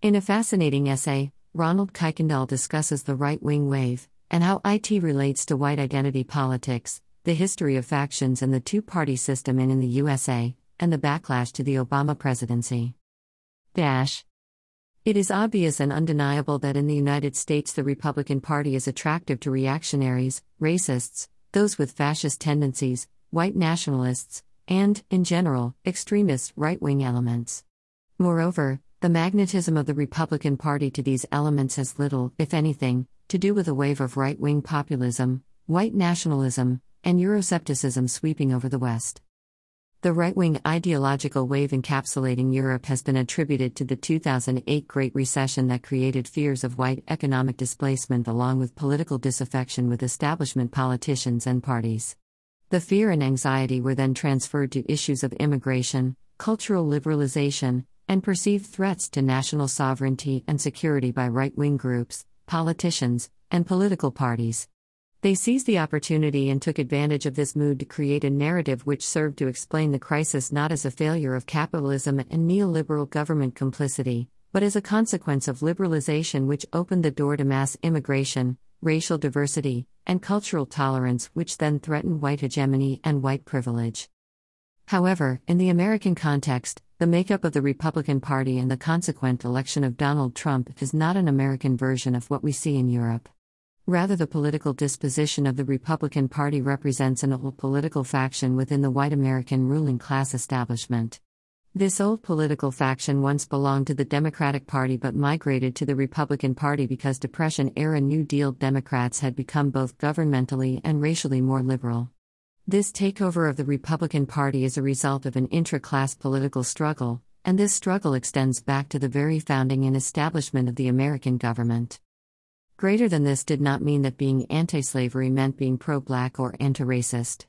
In a fascinating essay, Ronald Kuykendall discusses the right wing wave and how IT relates to white identity politics, the history of factions and the two party system in, in the USA, and the backlash to the Obama presidency. Dash. It is obvious and undeniable that in the United States the Republican Party is attractive to reactionaries, racists, those with fascist tendencies, white nationalists, and, in general, extremist right wing elements. Moreover, the magnetism of the Republican Party to these elements has little, if anything, to do with a wave of right wing populism, white nationalism, and Euroscepticism sweeping over the West. The right wing ideological wave encapsulating Europe has been attributed to the 2008 Great Recession that created fears of white economic displacement along with political disaffection with establishment politicians and parties. The fear and anxiety were then transferred to issues of immigration, cultural liberalization, and perceived threats to national sovereignty and security by right wing groups, politicians, and political parties. They seized the opportunity and took advantage of this mood to create a narrative which served to explain the crisis not as a failure of capitalism and neoliberal government complicity, but as a consequence of liberalization which opened the door to mass immigration, racial diversity, and cultural tolerance, which then threatened white hegemony and white privilege. However, in the American context, the makeup of the Republican Party and the consequent election of Donald Trump is not an American version of what we see in Europe. Rather, the political disposition of the Republican Party represents an old political faction within the white American ruling class establishment. This old political faction once belonged to the Democratic Party but migrated to the Republican Party because Depression era New Deal Democrats had become both governmentally and racially more liberal. This takeover of the Republican Party is a result of an intra class political struggle, and this struggle extends back to the very founding and establishment of the American government. Greater than this did not mean that being anti slavery meant being pro black or anti racist.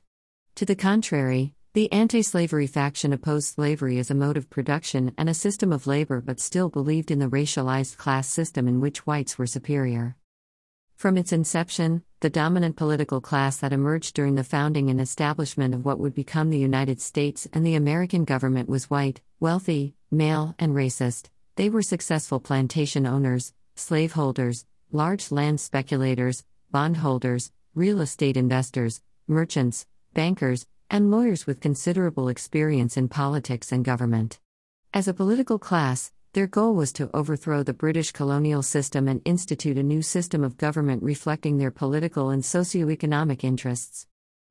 To the contrary, the anti slavery faction opposed slavery as a mode of production and a system of labor but still believed in the racialized class system in which whites were superior. From its inception, the dominant political class that emerged during the founding and establishment of what would become the United States and the American government was white, wealthy, male, and racist. They were successful plantation owners, slaveholders, large land speculators, bondholders, real estate investors, merchants, bankers, and lawyers with considerable experience in politics and government. As a political class, their goal was to overthrow the British colonial system and institute a new system of government reflecting their political and socio-economic interests.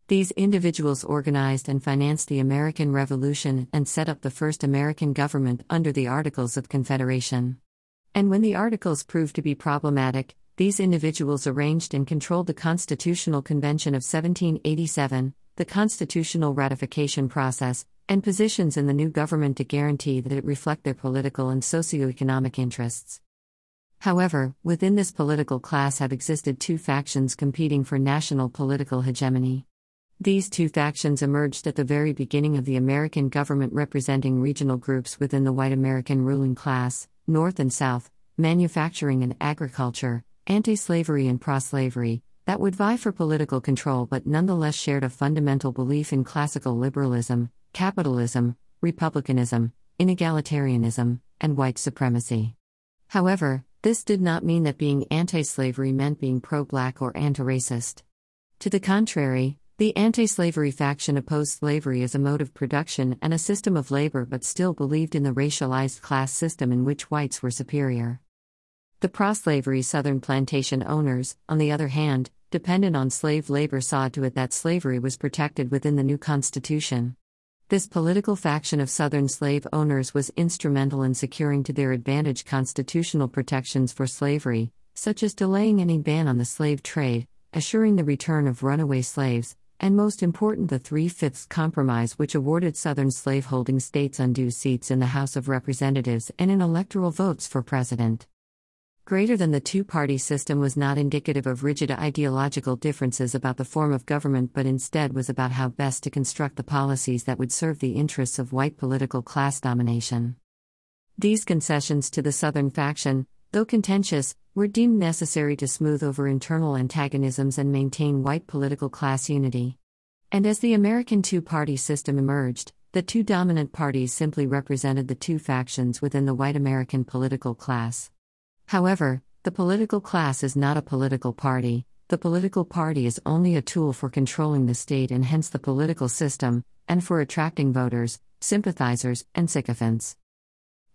These individuals organized and financed the American Revolution and set up the first American government under the Articles of Confederation. And when the Articles proved to be problematic, these individuals arranged and controlled the Constitutional Convention of 1787, the constitutional ratification process, and positions in the new government to guarantee that it reflect their political and socio-economic interests. However, within this political class have existed two factions competing for national political hegemony. These two factions emerged at the very beginning of the American government representing regional groups within the white American ruling class, North and South, manufacturing and agriculture, anti slavery and pro slavery, that would vie for political control but nonetheless shared a fundamental belief in classical liberalism, capitalism, republicanism, inegalitarianism, and white supremacy. However, this did not mean that being anti slavery meant being pro black or anti racist. To the contrary, the anti slavery faction opposed slavery as a mode of production and a system of labor but still believed in the racialized class system in which whites were superior. The pro slavery Southern plantation owners, on the other hand, dependent on slave labor saw to it that slavery was protected within the new Constitution. This political faction of Southern slave owners was instrumental in securing to their advantage constitutional protections for slavery, such as delaying any ban on the slave trade, assuring the return of runaway slaves, and most important, the Three Fifths Compromise, which awarded Southern slaveholding states undue seats in the House of Representatives and in electoral votes for president greater than the two party system was not indicative of rigid ideological differences about the form of government but instead was about how best to construct the policies that would serve the interests of white political class domination. These concessions to the Southern faction, though contentious, were deemed necessary to smooth over internal antagonisms and maintain white political class unity. And as the American two party system emerged, the two dominant parties simply represented the two factions within the white American political class. However, the political class is not a political party, the political party is only a tool for controlling the state and hence the political system, and for attracting voters, sympathizers, and sycophants.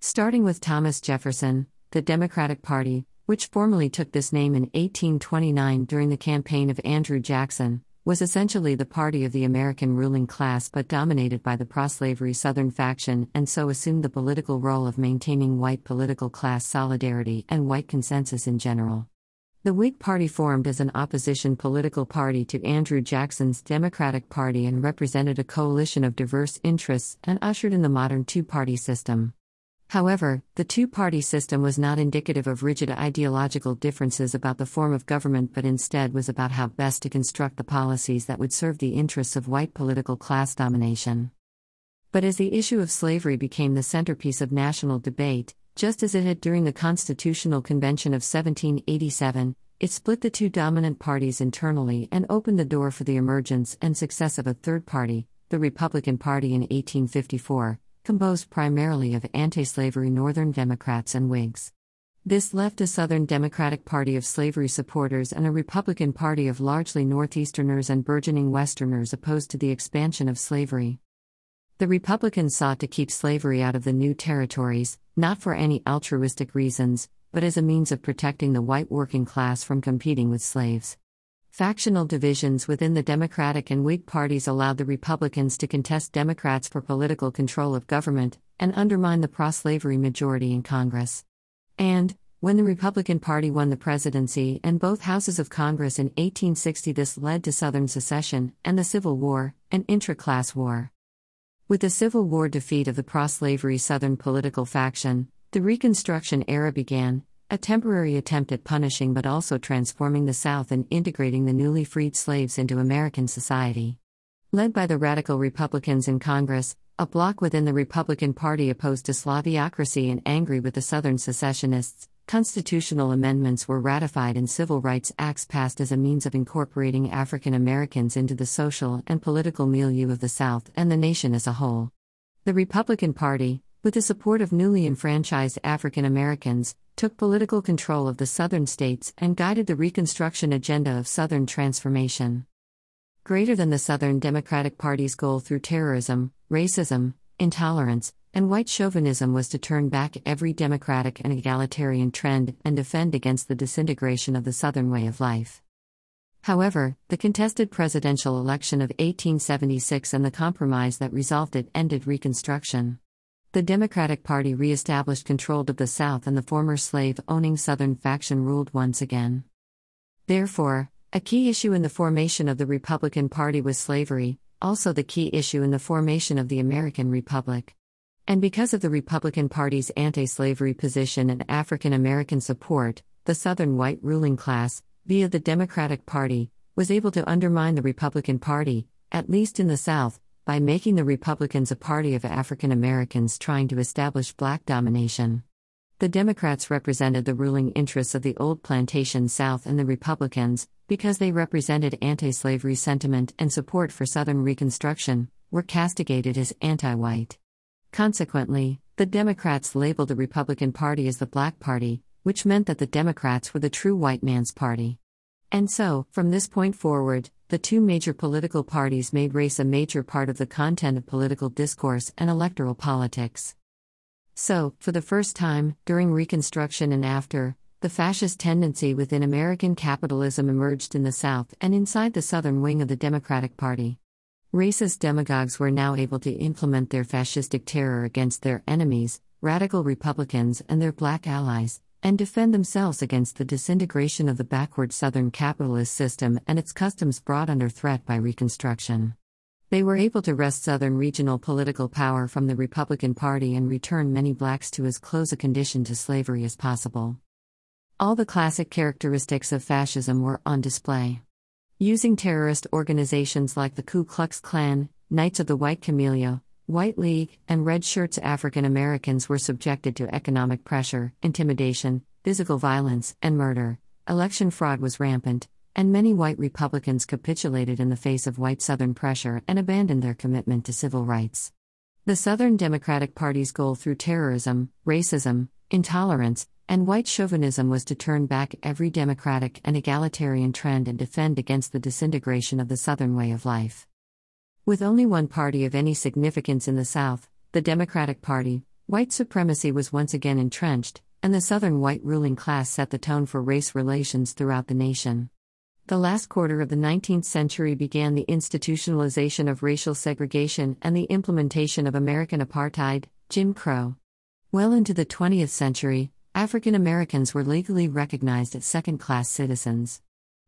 Starting with Thomas Jefferson, the Democratic Party, which formally took this name in 1829 during the campaign of Andrew Jackson, was essentially the party of the American ruling class but dominated by the pro slavery Southern faction and so assumed the political role of maintaining white political class solidarity and white consensus in general. The Whig Party formed as an opposition political party to Andrew Jackson's Democratic Party and represented a coalition of diverse interests and ushered in the modern two party system. However, the two party system was not indicative of rigid ideological differences about the form of government but instead was about how best to construct the policies that would serve the interests of white political class domination. But as the issue of slavery became the centerpiece of national debate, just as it had during the Constitutional Convention of 1787, it split the two dominant parties internally and opened the door for the emergence and success of a third party, the Republican Party in 1854 composed primarily of anti slavery Northern Democrats and Whigs. This left a Southern Democratic Party of slavery supporters and a Republican Party of largely Northeasterners and burgeoning Westerners opposed to the expansion of slavery. The Republicans sought to keep slavery out of the new territories, not for any altruistic reasons, but as a means of protecting the white working class from competing with slaves. Factional divisions within the Democratic and Whig parties allowed the Republicans to contest Democrats for political control of government and undermine the pro slavery majority in Congress. And, when the Republican Party won the presidency and both houses of Congress in 1860, this led to Southern secession and the Civil War, an intra class war. With the Civil War defeat of the pro slavery Southern political faction, the Reconstruction era began, a temporary attempt at punishing but also transforming the South and integrating the newly freed slaves into American society. Led by the radical Republicans in Congress, a bloc within the Republican Party opposed to Slavocracy and angry with the Southern secessionists, constitutional amendments were ratified and civil rights acts passed as a means of incorporating African Americans into the social and political milieu of the South and the nation as a whole. The Republican Party, with the support of newly enfranchised African Americans, took political control of the Southern states and guided the Reconstruction agenda of Southern transformation. Greater than the Southern Democratic Party's goal through terrorism, racism, intolerance, and white chauvinism was to turn back every democratic and egalitarian trend and defend against the disintegration of the Southern way of life. However, the contested presidential election of 1876 and the compromise that resolved it ended Reconstruction. The Democratic Party re established control of the South and the former slave owning Southern faction ruled once again. Therefore, a key issue in the formation of the Republican Party was slavery, also the key issue in the formation of the American Republic. And because of the Republican Party's anti slavery position and African American support, the Southern white ruling class, via the Democratic Party, was able to undermine the Republican Party, at least in the South, by making the Republicans a party of African Americans trying to establish black domination. The Democrats represented the ruling interests of the old plantation South and the Republicans, because they represented anti slavery sentiment and support for Southern Reconstruction, were castigated as anti white. Consequently, the Democrats labeled the Republican Party as the Black Party, which meant that the Democrats were the true white man's party. And so, from this point forward, the two major political parties made race a major part of the content of political discourse and electoral politics. So, for the first time, during Reconstruction and after, the fascist tendency within American capitalism emerged in the South and inside the Southern wing of the Democratic Party. Racist demagogues were now able to implement their fascistic terror against their enemies, radical Republicans, and their black allies, and defend themselves against the disintegration of the backward Southern capitalist system and its customs brought under threat by Reconstruction. They were able to wrest Southern regional political power from the Republican Party and return many blacks to as close a condition to slavery as possible. All the classic characteristics of fascism were on display. Using terrorist organizations like the Ku Klux Klan, Knights of the White Camellia, White League, and Red Shirts African Americans were subjected to economic pressure, intimidation, physical violence, and murder. Election fraud was rampant, and many white Republicans capitulated in the face of white Southern pressure and abandoned their commitment to civil rights. The Southern Democratic Party's goal through terrorism, racism, intolerance, and white chauvinism was to turn back every democratic and egalitarian trend and defend against the disintegration of the Southern way of life. With only one party of any significance in the South, the Democratic Party, white supremacy was once again entrenched, and the Southern white ruling class set the tone for race relations throughout the nation. The last quarter of the 19th century began the institutionalization of racial segregation and the implementation of American apartheid, Jim Crow. Well into the 20th century, African Americans were legally recognized as second class citizens.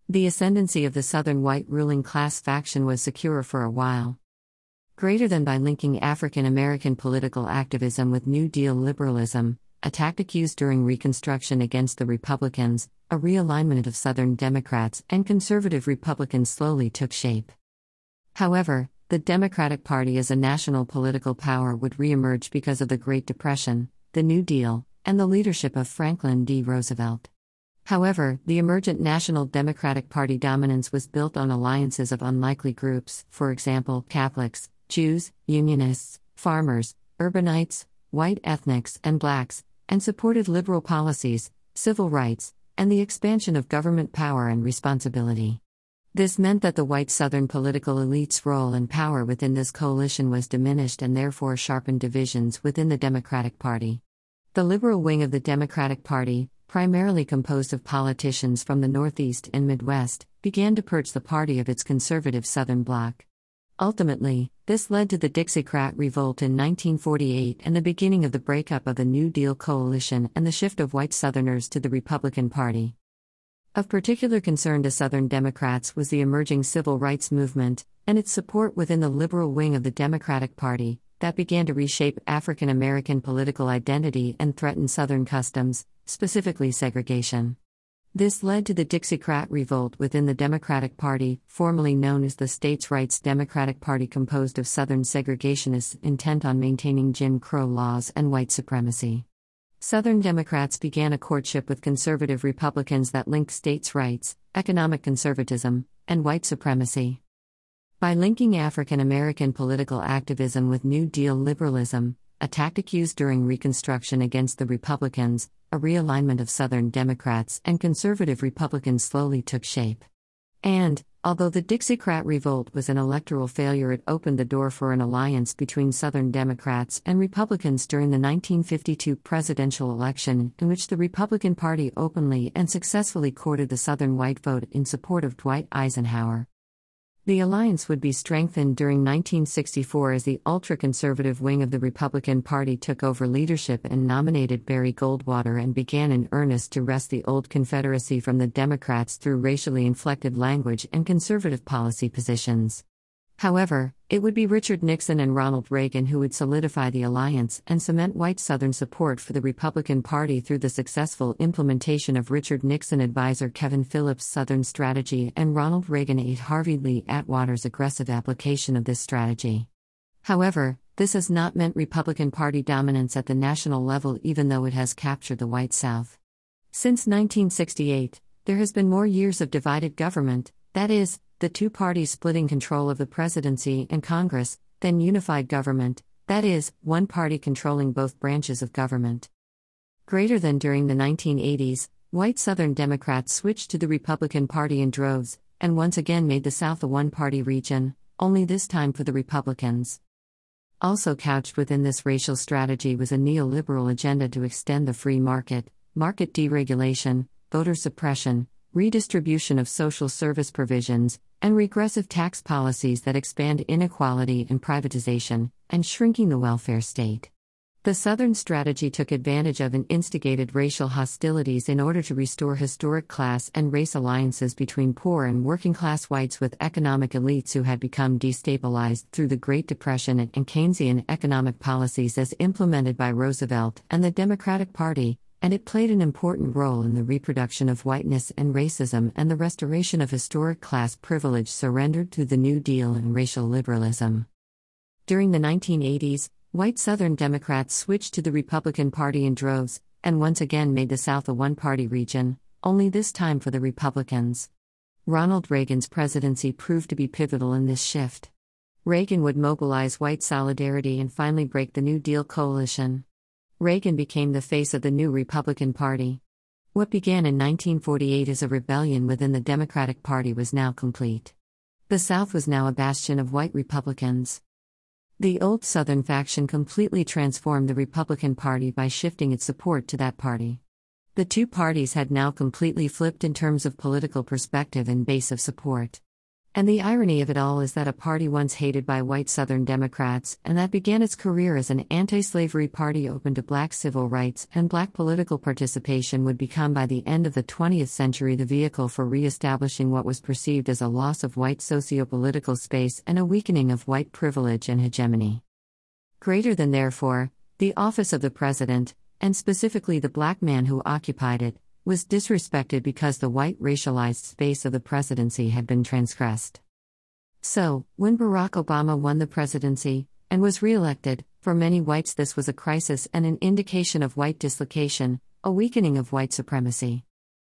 The ascendancy of the Southern white ruling class faction was secure for a while. Greater than by linking African American political activism with New Deal liberalism, a tactic used during Reconstruction against the Republicans, a realignment of Southern Democrats and conservative Republicans slowly took shape. However, the Democratic Party as a national political power would reemerge because of the Great Depression, the New Deal, and the leadership of Franklin D. Roosevelt. However, the emergent National Democratic Party dominance was built on alliances of unlikely groups, for example, Catholics, Jews, Unionists, farmers, urbanites, white ethnics, and blacks, and supported liberal policies, civil rights, and the expansion of government power and responsibility. This meant that the white Southern political elite's role and power within this coalition was diminished and therefore sharpened divisions within the Democratic Party. The liberal wing of the Democratic Party, primarily composed of politicians from the Northeast and Midwest, began to purge the party of its conservative Southern bloc. Ultimately, this led to the Dixiecrat Revolt in 1948 and the beginning of the breakup of the New Deal coalition and the shift of white Southerners to the Republican Party. Of particular concern to Southern Democrats was the emerging civil rights movement and its support within the liberal wing of the Democratic Party, that began to reshape African American political identity and threaten Southern customs, specifically segregation. This led to the Dixiecrat revolt within the Democratic Party, formerly known as the States' Rights Democratic Party, composed of Southern segregationists intent on maintaining Jim Crow laws and white supremacy. Southern Democrats began a courtship with conservative Republicans that linked states' rights, economic conservatism, and white supremacy. By linking African American political activism with New Deal liberalism, a tactic used during Reconstruction against the Republicans, a realignment of Southern Democrats and conservative Republicans slowly took shape. And, although the Dixiecrat revolt was an electoral failure, it opened the door for an alliance between Southern Democrats and Republicans during the 1952 presidential election, in which the Republican Party openly and successfully courted the Southern white vote in support of Dwight Eisenhower. The alliance would be strengthened during 1964 as the ultra conservative wing of the Republican Party took over leadership and nominated Barry Goldwater and began in earnest to wrest the old Confederacy from the Democrats through racially inflected language and conservative policy positions. However, it would be Richard Nixon and Ronald Reagan who would solidify the alliance and cement white Southern support for the Republican Party through the successful implementation of Richard Nixon advisor Kevin Phillips' Southern strategy and Ronald Reagan aide Harvey Lee Atwater's aggressive application of this strategy. However, this has not meant Republican Party dominance at the national level, even though it has captured the white South. Since 1968, there has been more years of divided government, that is, the two parties splitting control of the presidency and Congress, then unified government, that is, one party controlling both branches of government. Greater than during the 1980s, white Southern Democrats switched to the Republican Party in droves, and once again made the South a one party region, only this time for the Republicans. Also couched within this racial strategy was a neoliberal agenda to extend the free market, market deregulation, voter suppression, redistribution of social service provisions, and regressive tax policies that expand inequality and privatization, and shrinking the welfare state. The Southern strategy took advantage of and instigated racial hostilities in order to restore historic class and race alliances between poor and working class whites with economic elites who had become destabilized through the Great Depression and Keynesian economic policies as implemented by Roosevelt and the Democratic Party, and it played an important role in the reproduction of whiteness and racism and the restoration of historic class privilege surrendered through the New Deal and racial liberalism. During the 1980s, white Southern Democrats switched to the Republican Party in droves, and once again made the South a one party region, only this time for the Republicans. Ronald Reagan's presidency proved to be pivotal in this shift. Reagan would mobilize white solidarity and finally break the New Deal coalition. Reagan became the face of the new Republican Party. What began in 1948 as a rebellion within the Democratic Party was now complete. The South was now a bastion of white Republicans. The old Southern faction completely transformed the Republican Party by shifting its support to that party. The two parties had now completely flipped in terms of political perspective and base of support. And the irony of it all is that a party once hated by white Southern Democrats, and that began its career as an anti slavery party open to black civil rights and black political participation, would become by the end of the 20th century the vehicle for re establishing what was perceived as a loss of white socio political space and a weakening of white privilege and hegemony. Greater than, therefore, the office of the president, and specifically the black man who occupied it, was disrespected because the white racialized space of the presidency had been transgressed. So, when Barack Obama won the presidency and was reelected, for many whites this was a crisis and an indication of white dislocation, a weakening of white supremacy.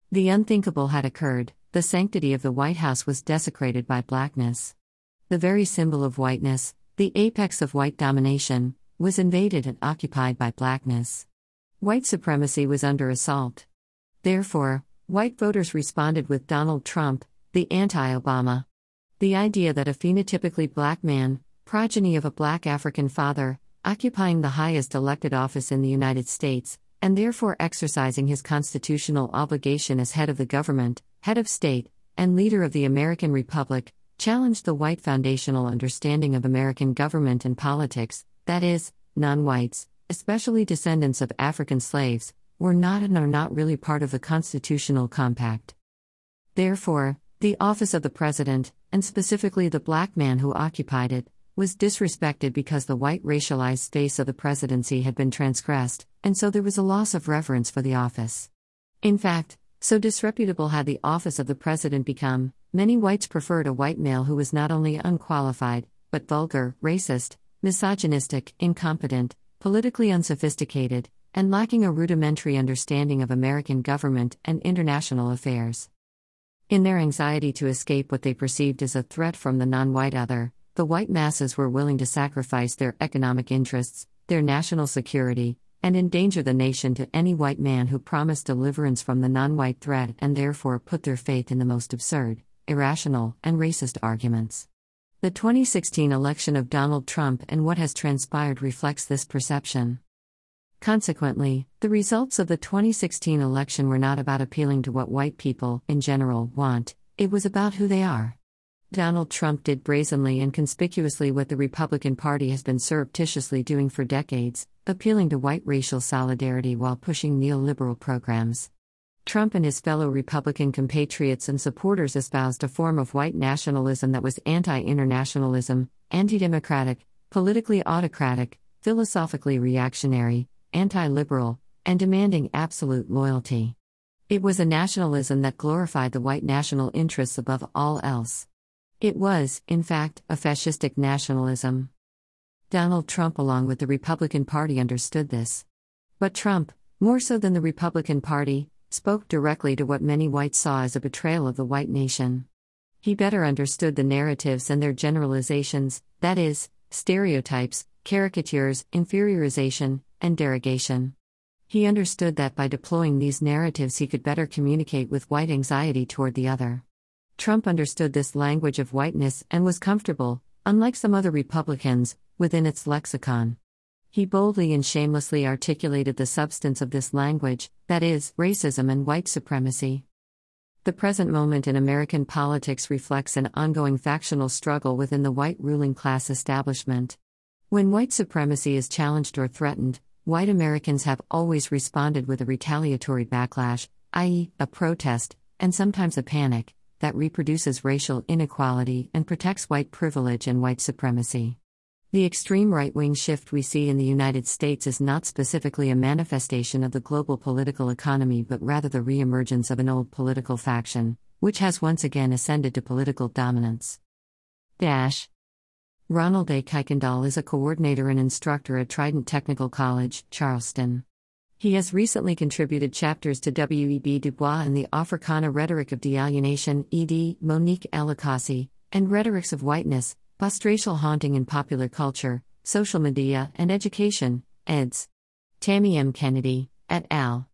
The unthinkable had occurred the sanctity of the White House was desecrated by blackness. The very symbol of whiteness, the apex of white domination, was invaded and occupied by blackness. White supremacy was under assault. Therefore, white voters responded with Donald Trump, the anti Obama. The idea that a phenotypically black man, progeny of a black African father, occupying the highest elected office in the United States, and therefore exercising his constitutional obligation as head of the government, head of state, and leader of the American Republic, challenged the white foundational understanding of American government and politics, that is, non whites, especially descendants of African slaves, were not and are not really part of the constitutional compact. Therefore, the office of the president, and specifically the black man who occupied it, was disrespected because the white racialized space of the presidency had been transgressed, and so there was a loss of reverence for the office. In fact, so disreputable had the office of the president become, many whites preferred a white male who was not only unqualified, but vulgar, racist, misogynistic, incompetent, politically unsophisticated, and lacking a rudimentary understanding of American government and international affairs. In their anxiety to escape what they perceived as a threat from the non white other, the white masses were willing to sacrifice their economic interests, their national security, and endanger the nation to any white man who promised deliverance from the non white threat and therefore put their faith in the most absurd, irrational, and racist arguments. The 2016 election of Donald Trump and what has transpired reflects this perception. Consequently, the results of the 2016 election were not about appealing to what white people, in general, want, it was about who they are. Donald Trump did brazenly and conspicuously what the Republican Party has been surreptitiously doing for decades appealing to white racial solidarity while pushing neoliberal programs. Trump and his fellow Republican compatriots and supporters espoused a form of white nationalism that was anti internationalism, anti democratic, politically autocratic, philosophically reactionary, anti liberal, and demanding absolute loyalty. It was a nationalism that glorified the white national interests above all else. It was, in fact, a fascistic nationalism. Donald Trump, along with the Republican Party, understood this. But Trump, more so than the Republican Party, spoke directly to what many whites saw as a betrayal of the white nation. He better understood the narratives and their generalizations, that is, stereotypes, caricatures, inferiorization, and derogation. He understood that by deploying these narratives, he could better communicate with white anxiety toward the other. Trump understood this language of whiteness and was comfortable, unlike some other Republicans, within its lexicon. He boldly and shamelessly articulated the substance of this language that is, racism and white supremacy. The present moment in American politics reflects an ongoing factional struggle within the white ruling class establishment. When white supremacy is challenged or threatened, white Americans have always responded with a retaliatory backlash, i.e., a protest, and sometimes a panic, that reproduces racial inequality and protects white privilege and white supremacy. The extreme right wing shift we see in the United States is not specifically a manifestation of the global political economy but rather the re emergence of an old political faction, which has once again ascended to political dominance. Dash. Ronald A. Kuykendall is a coordinator and instructor at Trident Technical College, Charleston. He has recently contributed chapters to W.E.B. Du Bois and the Africana Rhetoric of Dealienation, E.D., Monique L. And Rhetorics of Whiteness, Postracial Haunting in Popular Culture, Social Media, and Education, eds. Tammy M. Kennedy, et al.